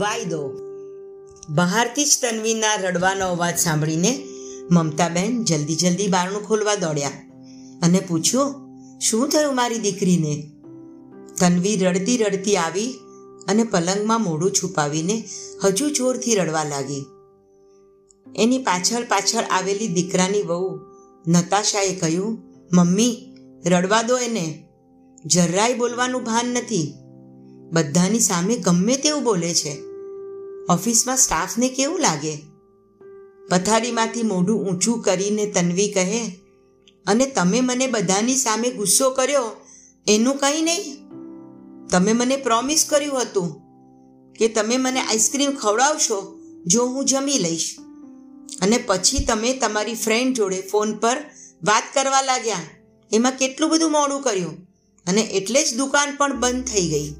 વાયદો. બહારથી જ તન્વીના રડવાનો અવાજ સાંભળીને મમતાબેન જલ્દી જલ્દી બારણું ખોલવા દોડ્યા અને પૂછ્યું, શું થયું મારી દીકરીને? તન્વી રડતી રડતી આવી અને પલંગમાં મોઢું છુપાવીને હજુ જોરથી રડવા લાગી. એની પાછળ પાછળ આવેલી દીકરાની વહુ નતાશાએ કહ્યું, મમ્મી, રડવા દો એને. જરાય બોલવાનું ભાન નથી. બધાની સામે ગમે તેવું બોલે છે. ઓફિસમાં સ્ટાફને કેવું લાગે? પથારીમાંથી મોઢું ઊંચું કરીને તન્વી કહે, અને તમે મને બધાની સામે ગુસ્સો કર્યો? એનું કંઈ નહીં. તમે મને પ્રોમિસ કર્યું હતું કે તમે મને આઈસ્ક્રીમ ખવડાવશો જો હું જમી લઈશ. અને પછી તમે તમારી ફ્રેન્ડ જોડે ફોન પર વાત કરવા લાગ્યા. એમાં કેટલું બધું મોડું કર્યું. અને એટલે જ દુકાન પણ બંધ થઈ ગઈ.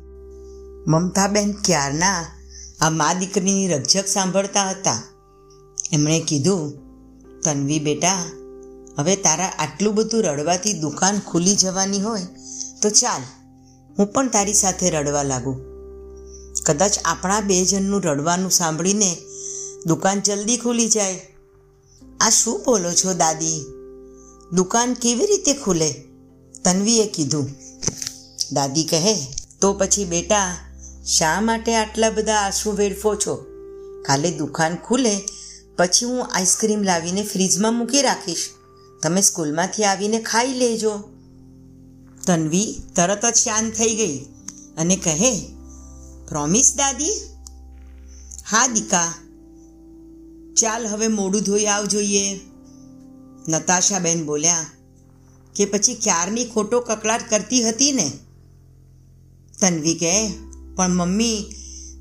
મમતાબેન ક્યારના આ મા દીકરીની રક્ષક સાંભળતા હતા. એમણે કીધું, તન્વી બેટા, હવે તારા આટલું બધું રડવાથી દુકાન ખુલી જવાની હોય તો ચાલ, હું પણ તારી સાથે રડવા લાગું. કદાચ આપણા બે જણનું રડવાનું સાંભળીને દુકાન જલ્દી ખુલી જાય. આ શું બોલો છો દાદી? દુકાન કેવી રીતે ખુલે? તન્વીએ કીધું. દાદી કહે, તો પછી બેટા શા માટે આટલા બધા આંસુ વેડફો છો? કાલે દુકાન ખુલે, પછી હું આઈસ્ક્રીમ લાવીને ફ્રીજમાં મૂકી રાખીશ. તમે સ્કૂલમાંથી આવીને ખાઈ લેજો. તન્વી તરત જ શાંત થઈ ગઈ અને કહે પ્રોમિસ દાદી? હા, દીકા. ચાલ, હવે મોડું ધોઈ આવ જોઈએ. નતાશાબેન બોલ્યા, કે પછી ક્યારની ખોટો કકળાટ કરતી હતી ને? તન્વી કહે પણ મમ્મી,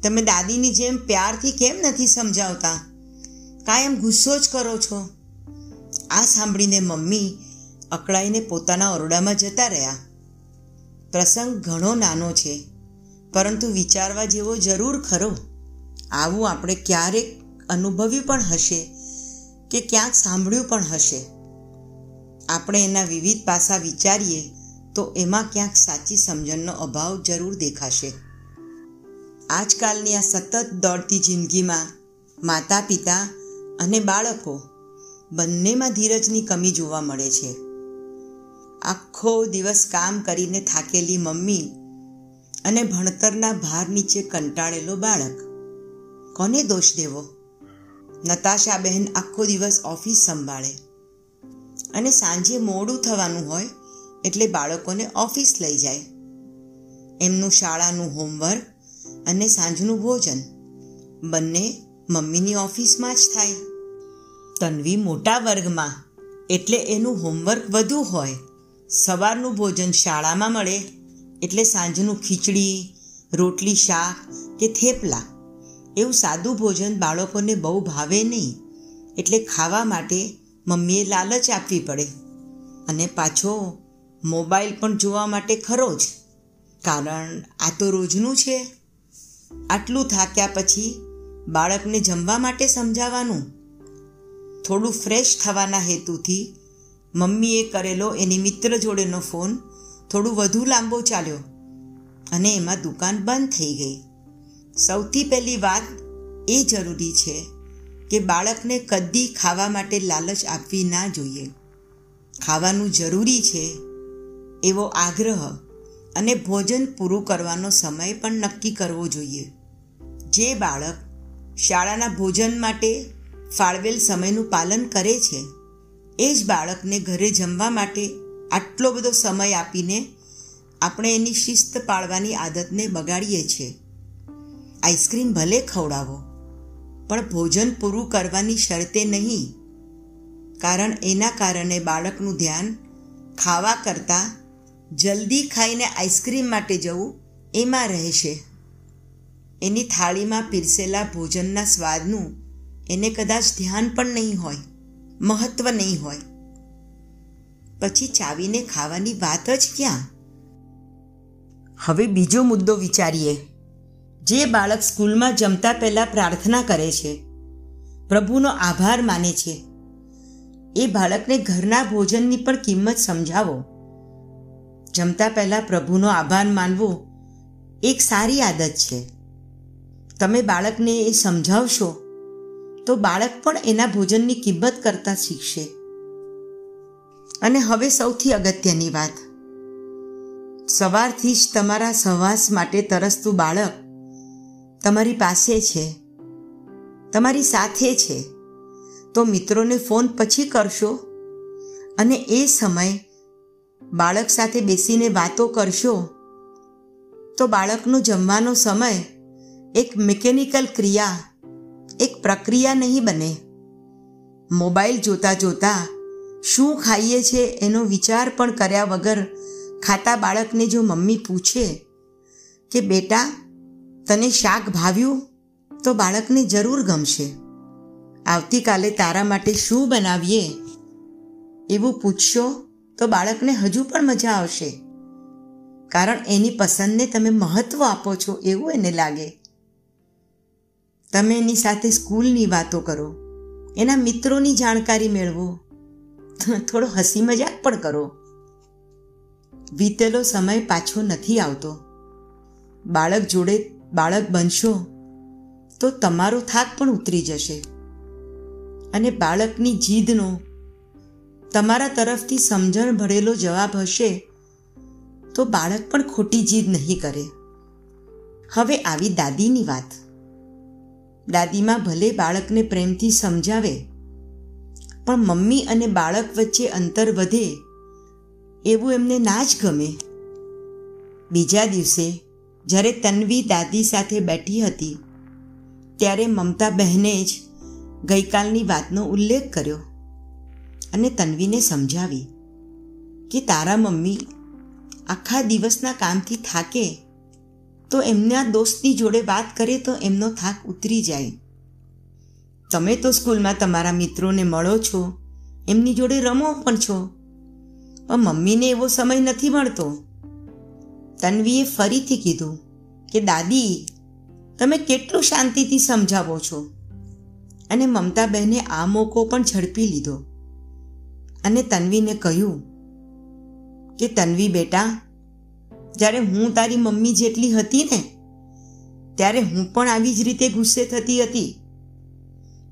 તમે દાદીની જેમ પ્યારથી કેમ નથી સમજાવતા? કાયમ ગુસ્સો જ કરો છો. આ સાંભળીને મમ્મી અકળાઈને પોતાના ઓરડામાં જતા રહ્યા. પ્રસંગ ઘણો નાનો છે, પરંતુ વિચારવા જેવો જરૂર ખરો. આવું આપણે ક્યારેક અનુભવ્યું પણ હશે કે ક્યાંક સાંભળ્યું પણ હશે. આપણે એના વિવિધ પાસા વિચારીએ તો એમાં ક્યાંક સાચી સમજણનો અભાવ જરૂર દેખાશે. આજકાલની આ સતત દોડતી જિંદગીમાં માતા પિતા અને બાળકો બંનેમાં ધીરજની કમી જોવા મળે છે. આખો દિવસ કામ કરીને થાકેલી મમ્મી અને ભણતરના ભાર નીચે કંટાળેલો બાળક. કોને દોષ દેવો? નતાશાબહેન આખો દિવસ ઓફિસ સંભાળે અને સાંજે મોડું થવાનું હોય એટલે બાળકોને ઓફિસ લઈ જાય. એમનું શાળાનું હોમવર્ક અને સાંજનું ભોજન બંને મમ્મીની ઓફિસમાં જ થાય. તન્વી મોટા વર્ગમાં, એટલે એનું હોમવર્ક વધુ હોય. સવારનું ભોજન શાળામાં મળે, એટલે સાંજનું ખીચડી, રોટલી, શાક કે થેપલા. એવું સાદું ભોજન બાળકોને બહુ ભાવે નહીં, એટલે ખાવા માટે મમ્મીએ લાલચ આપવી પડે. અને પાછો મોબાઈલ પણ જોવા માટે ખરો જ. કારણ આ તો રોજનું છે. આટલું થાક્યા પછી બાળકને જમવા માટે સમજાવવાનું થોડું ફ્રેશ થવાના હેતુથી મમ્મીએ કરેલો એની મિત્ર જોડેનો ફોન થોડું વધુ લાંબો ચાલ્યો અને એમાં દુકાન બંધ થઈ ગઈ. સૌથી પહેલી વાત એ જરૂરી છે કે બાળકને કદી ખાવા માટે લાલચ આપવી ના જોઈએ. ખાવાનું જરૂરી છે એવો આગ્રહ અને ભોજન પૂરું કરવાનો સમય પણ નક્કી કરવો જોઈએ. જે બાળક શાળાના ભોજન માટે ફાળવેલ સમયનું પાલન કરે છે, એ જ બાળકને ઘરે જમવા માટે આટલો બધો સમય આપીને આપણે એની શિસ્ત પાળવાની આદતને બગાડીએ છીએ આઈસ્ક્રીમ ભલે ખવડાવો, પણ ભોજન પૂરું કરવાની શરતે નહીં. કારણ એના કારણે બાળકનું ધ્યાન ખાવા કરતાં જલ્દી ખાઈને આઈસ્ક્રીમ માટે જવું એમાં રહેશે. એની થાળીમાં પીરસેલા ભોજનના સ્વાદનું એને કદાચ ધ્યાન પણ નહીં હોય, મહત્વ નહીં હોય. પછી ચાવીને ખાવાની વાત જ ક્યાં? હવે બીજો મુદ્દો વિચારીએ. જે બાળક સ્કૂલમાં જમતા પહેલાં પ્રાર્થના કરે છે, પ્રભુનો આભાર માને છે. એ બાળકને ઘરના ભોજનની પણ કિંમત સમજાવો. જમતા પહેલાં પ્રભુનો આભાર માનવો એક સારી આદત છે. તમે બાળકને એ સમજાવશો તો બાળક પણ એના ભોજનની કિંમત કરતા શીખશે. અને હવે સૌથી અગત્યની વાત. સવારથી જ તમારા સહવાસ માટે તરસતું બાળક તમારી પાસે છે. તમારી સાથે છે. તો મિત્રોને ફોન પછી કરશો અને એ સમય બાળક સાથે બેસીને વાતો કરશો, તો બાળકનો જમવાનો સમય એક મિકેનિકલ ક્રિયા, એક પ્રક્રિયા નહીં બને. મોબાઈલ જોતા જોતા શું ખાઈએ છે એનો વિચાર પણ કર્યા વગર ખાતા બાળકને જો મમ્મી પૂછે કે, બેટા, તને શાક ભાવ્યું? તો બાળકને જરૂર ગમશે. આવતીકાલે તારા માટે શું બનાવીએ? એવું પૂછશો તો બાળકને હજુ પણ મજા આવશે. કારણ એની પસંદને તમે મહત્ત્વ આપો છો એવું એને લાગે. તમે એની સાથે સ્કૂલની વાતો કરો. એના મિત્રોની જાણકારી મેળવો. થોડો હસી મજાક પણ કરો. વીતેલો સમય પાછો નથી આવતો. બાળક જોડે બાળક બનશો તો તમારો થાક પણ ઉતરી જશે. અને બાળકની જીદનો તમારા તરફથી સમજણ ભરેલો જવાબ હશે તો બાળક પણ ખોટી જીદ નહીં કરે. હવે આવી દાદીની વાત. દાદીમાં ભલે બાળકને પ્રેમથી સમજાવે, પણ મમ્મી અને બાળક વચ્ચે અંતર વધે એવું એમને ના જ ગમે. બીજા દિવસે, જ્યારે તન્વી દાદી સાથે બેઠી હતી, ત્યારે મમતા બહેને જ ગઈકાલની વાતનો ઉલ્લેખ કર્યો. અને તન્વીને સમજાવી કે તારા મમ્મી આખા દિવસના કામથી થાકે તો એમના દોસ્તની જોડે વાત કરે તો એમનો થાક ઉતરી જાય. તમે તો સ્કૂલમાં તમારા મિત્રોને મળો છો, એમની જોડે રમો પણ છો. પણ મમ્મીને એવો સમય નથી મળતો. તન્વીએ ફરીથી કીધું કે, દાદી, તમે કેટલું શાંતિથી સમજાવો છો. અને મમતાબહેને આ મોકો પણ ઝડપી લીધો. અને તન્વીને કહ્યું કે, તન્વી બેટા, જ્યારે હું તારી મમ્મી જેટલી હતી ને, ત્યારે હું પણ આવી જ રીતે ગુસ્સે થતી હતી.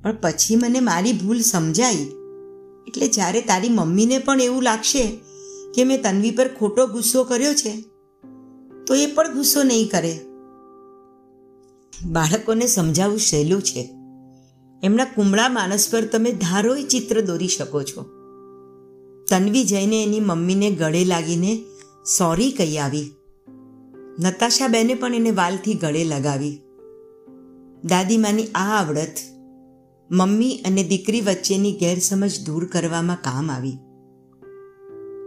પણ પછી મને મારી ભૂલ સમજાઈ. એટલે જ્યારે તારી મમ્મીને પણ એવું લાગશે કે મેં તન્વી પર ખોટો ગુસ્સો કર્યો છે, તો એ પણ ગુસ્સો નહીં કરે. બાળકોને સમજાવવું સહેલું છે. એમના કુમળા માનસ પર તમે ધારોય ચિત્ર દોરી શકો છો. તન્વી જઈને એની મમ્મીને ગળે લાગીને સોરી કહી આવી. નતાશાબેને પણ એને વાલથી ગળે લગાવી. દાદીમાની આ આવડત મમ્મી અને દીકરી વચ્ચેની ગેરસમજ દૂર કરવામાં કામ આવી.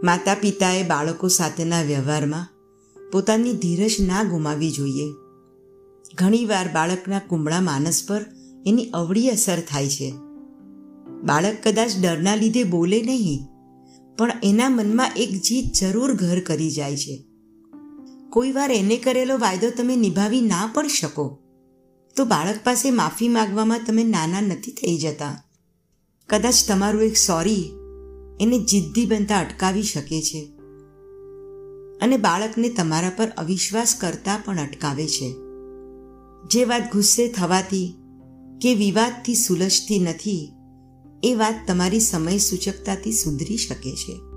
માતા પિતાએ બાળકો સાથેના વ્યવહારમાં પોતાની ધીરજ ના ગુમાવવી જોઈએ. ઘણીવાર બાળકના કુમળા માનસ પર એની અવળી અસર થાય છે. બાળક કદાચ ડરના લીધે બોલે નહીં પણ એના મનમાં એક જીત જરૂર ઘર કરી જાય છે. કોઈ વાર એને કરેલો વાયદો તમે નિભાવી ના પણ શકો. તો બાળક પાસે માફી માગવામાં તમે નાના નથી થઈ જતા. કદાચ તમારું એક સોરી એને જિદ્દી બનતા અટકાવી શકે છે. અને બાળકને તમારા પર અવિશ્વાસ કરતા પણ અટકાવે છે. જે વાત ગુસ્સે થવાથી કે વિવાદથી સુલજતી નથી એ વાત તમારી સમય સૂચકતાથી સુધરી શકે છે.